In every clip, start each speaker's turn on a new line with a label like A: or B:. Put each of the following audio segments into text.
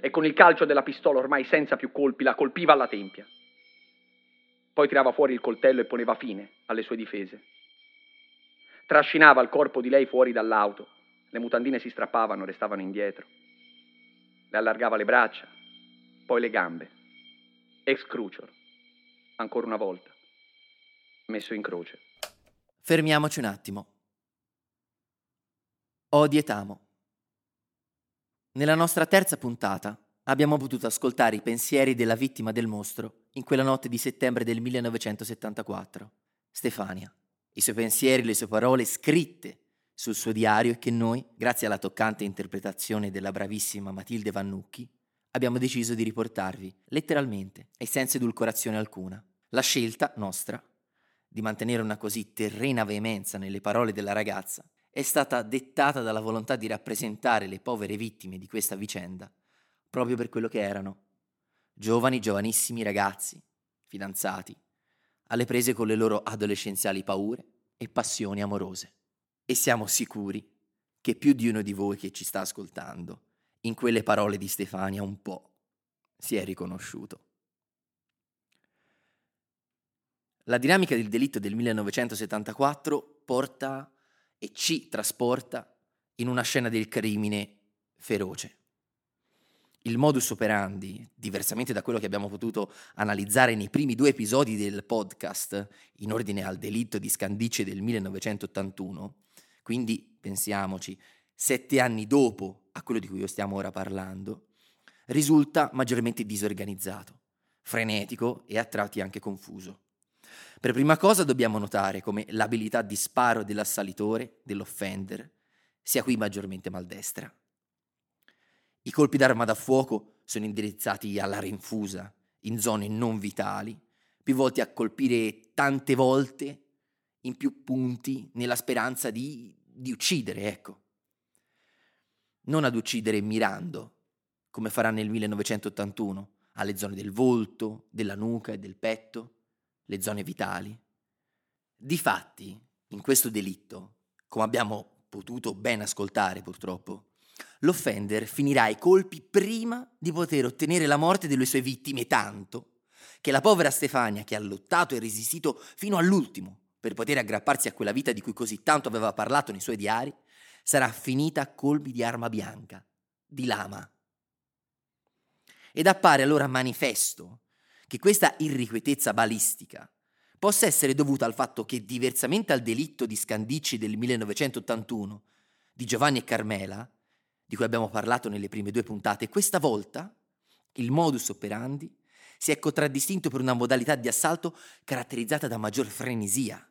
A: e con il calcio della pistola ormai senza più colpi la colpiva alla tempia. Poi tirava fuori il coltello e poneva fine alle sue difese. Trascinava il corpo di lei fuori dall'auto, le mutandine si strappavano, restavano indietro. Le allargava le braccia, poi le gambe. Ex crucior, ancora una volta, messo in croce.
B: Fermiamoci un attimo. Odi et amo. Nella nostra terza puntata abbiamo potuto ascoltare i pensieri della vittima del mostro in quella notte di settembre del 1974, Stefania. I suoi pensieri, le sue parole scritte sul suo diario e che noi, grazie alla toccante interpretazione della bravissima Matilde Vannucchi, abbiamo deciso di riportarvi letteralmente e senza edulcorazione alcuna. La scelta nostra di mantenere una così terrena veemenza nelle parole della ragazza è stata dettata dalla volontà di rappresentare le povere vittime di questa vicenda proprio per quello che erano. Giovani, giovanissimi ragazzi, fidanzati, alle prese con le loro adolescenziali paure e passioni amorose. E siamo sicuri che più di uno di voi che ci sta ascoltando, in quelle parole di Stefania un po' si è riconosciuto. La dinamica del delitto del 1974 porta e ci trasporta in una scena del crimine feroce. Il modus operandi, diversamente da quello che abbiamo potuto analizzare nei primi due episodi del podcast in ordine al delitto di Scandicce del 1981, quindi pensiamoci, sette anni dopo a quello di cui stiamo ora parlando, risulta maggiormente disorganizzato, frenetico e a tratti anche confuso. Per prima cosa dobbiamo notare come l'abilità di sparo dell'assalitore, dell'offender, sia qui maggiormente maldestra. I colpi d'arma da fuoco sono indirizzati alla rinfusa, in zone non vitali, più volti a colpire tante volte in più punti nella speranza di, di uccidere, ecco. Non ad uccidere mirando, come farà nel 1981, alle zone del volto, della nuca e del petto, le zone vitali. Difatti, in questo delitto, come abbiamo potuto ben ascoltare purtroppo, l'offender finirà ai colpi prima di poter ottenere la morte delle sue vittime tanto che la povera Stefania, che ha lottato e resistito fino all'ultimo per poter aggrapparsi a quella vita di cui così tanto aveva parlato nei suoi diari, sarà finita a colpi di arma bianca, di lama. Ed appare allora manifesto che questa irrequietezza balistica possa essere dovuta al fatto che, diversamente al delitto di Scandicci del 1981 di Giovanni e Carmela, di cui abbiamo parlato nelle prime due puntate, questa volta il modus operandi si è contraddistinto per una modalità di assalto caratterizzata da maggior frenesia,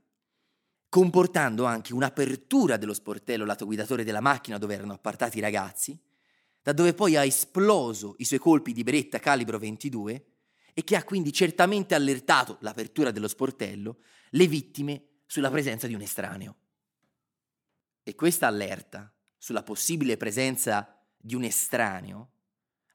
B: comportando anche un'apertura dello sportello lato guidatore della macchina dove erano appartati i ragazzi, da dove poi ha esploso i suoi colpi di beretta calibro 22 e che ha quindi certamente allertato l'apertura dello sportello le vittime sulla presenza di un estraneo. E questa allerta sulla possibile presenza di un estraneo,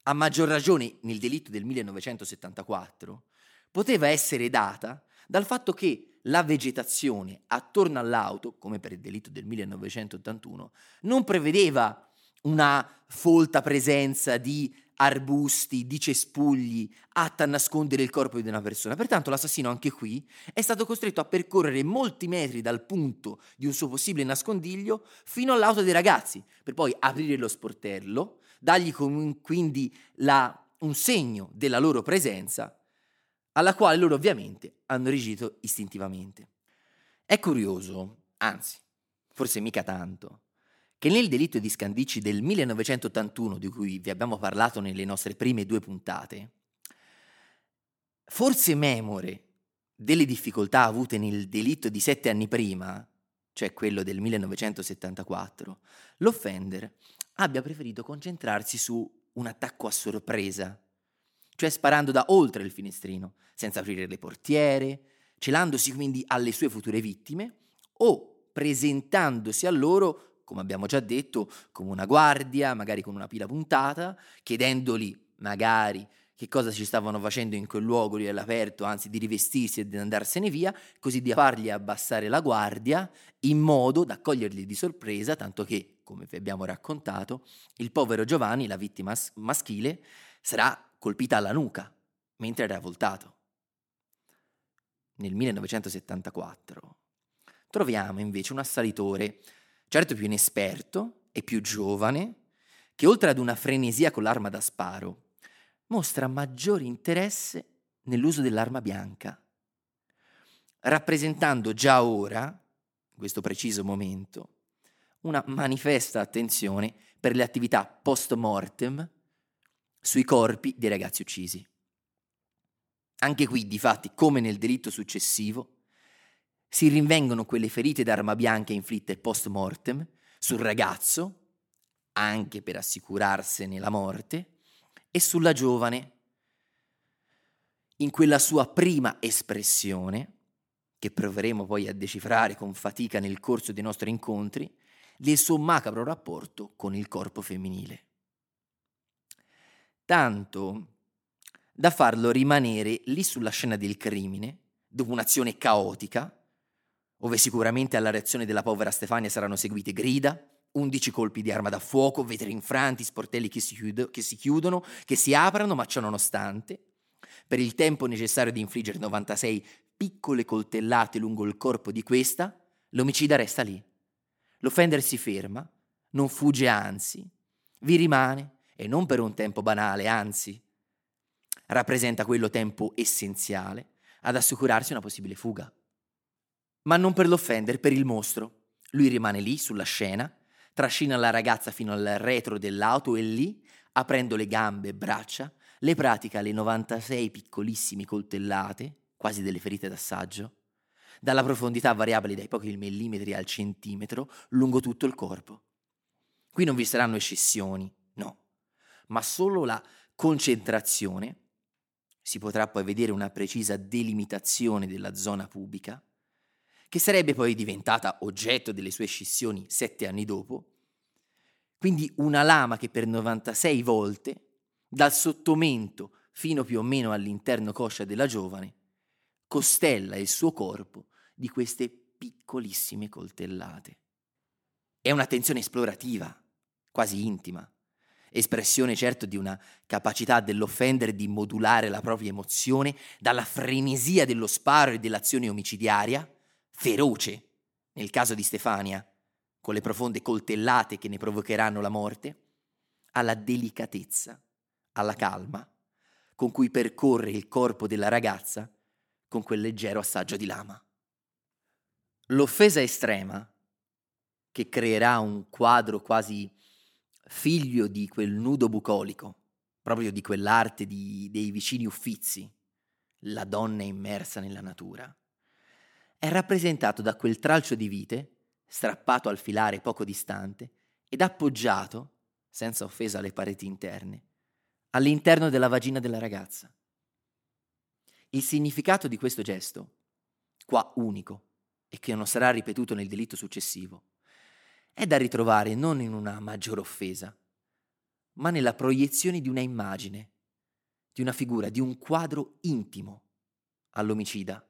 B: a maggior ragione nel delitto del 1974, poteva essere data dal fatto che la vegetazione attorno all'auto, come per il delitto del 1981, non prevedeva una folta presenza di arbusti, di cespugli, atta a nascondere il corpo di una persona. Pertanto l'assassino anche qui è stato costretto a percorrere molti metri dal punto di un suo possibile nascondiglio fino all'auto dei ragazzi, per poi aprire lo sportello, dargli quindi la, un segno della loro presenza, alla quale loro ovviamente hanno reagito istintivamente. È curioso, anzi, forse mica tanto, che nel delitto di Scandicci del 1981, di cui vi abbiamo parlato nelle nostre prime due puntate, forse memore delle difficoltà avute nel delitto di sette anni prima, cioè quello del 1974, l'offender abbia preferito concentrarsi su un attacco a sorpresa, cioè sparando da oltre il finestrino, senza aprire le portiere, celandosi quindi alle sue future vittime o presentandosi a loro come abbiamo già detto, come una guardia, magari con una pila puntata, chiedendoli magari che cosa ci stavano facendo in quel luogo lì all'aperto, anzi di rivestirsi e di andarsene via, così da fargli abbassare la guardia in modo da coglierli di sorpresa, tanto che come vi abbiamo raccontato, il povero Giovanni, la vittima maschile, sarà colpita alla nuca mentre era voltato. Nel 1974 troviamo invece un assalitore, certo più inesperto e più giovane, che oltre ad una frenesia con l'arma da sparo, mostra maggiore interesse nell'uso dell'arma bianca, rappresentando già ora, in questo preciso momento, una manifesta attenzione per le attività post mortem sui corpi dei ragazzi uccisi. Anche qui, difatti, come nel delitto successivo, si rinvengono quelle ferite d'arma bianca inflitte post mortem sul ragazzo, anche per assicurarsene la morte, e sulla giovane, in quella sua prima espressione, che proveremo poi a decifrare con fatica nel corso dei nostri incontri, del suo macabro rapporto con il corpo femminile. Tanto da farlo rimanere lì sulla scena del crimine, dopo un'azione caotica, dove sicuramente alla reazione della povera Stefania saranno seguite grida, undici colpi di arma da fuoco, vetri infranti, sportelli che si, chiudo, che si chiudono, che si aprono, ma ciò nonostante, per il tempo necessario di infliggere 96 piccole coltellate lungo il corpo di questa, l'omicida resta lì. L'offender si ferma, non fugge anzi, vi rimane, e non per un tempo banale, anzi, rappresenta quello tempo essenziale ad assicurarsi una possibile fuga. Ma non per l'offender, per il mostro. Lui rimane lì, sulla scena, trascina la ragazza fino al retro dell'auto e lì, aprendo le gambe e braccia, le pratica le 96 piccolissime coltellate, quasi delle ferite d'assaggio, dalla profondità variabile dai pochi millimetri al centimetro lungo tutto il corpo. Qui non vi saranno eccessioni, no, ma solo la concentrazione. Si potrà poi vedere una precisa delimitazione della zona pubica, che sarebbe poi diventata oggetto delle sue scissioni sette anni dopo. Quindi una lama che per 96 volte, dal sottomento fino più o meno all'interno coscia della giovane, costella il suo corpo di queste piccolissime coltellate. È un'attenzione esplorativa, quasi intima, espressione certo di una capacità dell'offender di modulare la propria emozione dalla frenesia dello sparo e dell'azione omicidiaria, feroce, nel caso di Stefania, con le profonde coltellate che ne provocheranno la morte, alla delicatezza, alla calma, con cui percorre il corpo della ragazza con quel leggero assaggio di lama. L'offesa estrema, che creerà un quadro quasi figlio di quel nudo bucolico, proprio di quell'arte di, dei vicini uffizi, la donna immersa nella natura, è rappresentato da quel tralcio di vite, strappato al filare poco distante ed appoggiato, senza offesa alle pareti interne, all'interno della vagina della ragazza. Il significato di questo gesto, qua unico, e che non sarà ripetuto nel delitto successivo, è da ritrovare non in una maggiore offesa, ma nella proiezione di una immagine, di una figura, di un quadro intimo all'omicida,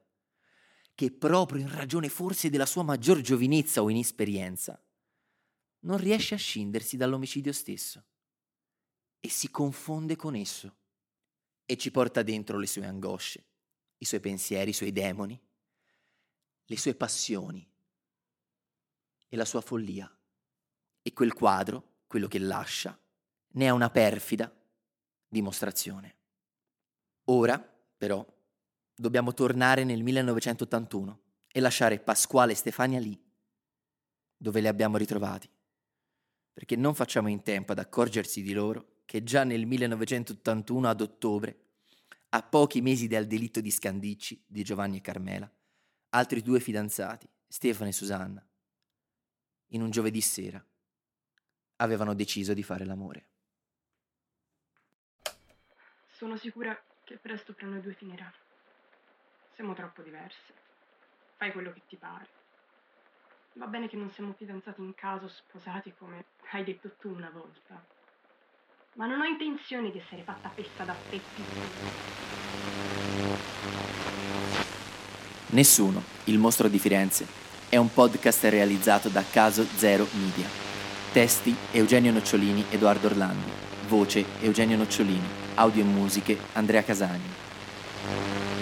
B: che proprio in ragione forse della sua maggior giovinezza o inesperienza, non riesce a scindersi dall'omicidio stesso e si confonde con esso e ci porta dentro le sue angosce, i suoi pensieri, i suoi demoni, le sue passioni, e la sua follia. E quel quadro, quello che lascia, ne è una perfida dimostrazione. Ora, però, dobbiamo tornare nel 1981 e lasciare Pasquale e Stefania lì, dove li abbiamo ritrovati, perché non facciamo in tempo ad accorgersi di loro che già nel 1981 ad ottobre, a pochi mesi dal delitto di Scandicci di Giovanni e Carmela, altri due fidanzati, Stefano e Susanna, in un giovedì sera, avevano deciso di fare l'amore.
C: Sono sicura che presto tra noi due finirà. Siamo troppo diverse. Fai quello che ti pare. Va bene che non siamo fidanzati in caso, sposati come hai detto tu una volta. Ma non ho intenzione di essere fatta festa da te.
B: Nessuno, il mostro di Firenze, è un podcast realizzato da Caso Zero Media. Testi Eugenio Nocciolini, Edoardo Orlandi. Voce Eugenio Nocciolini. Audio e musiche Andrea Casagni.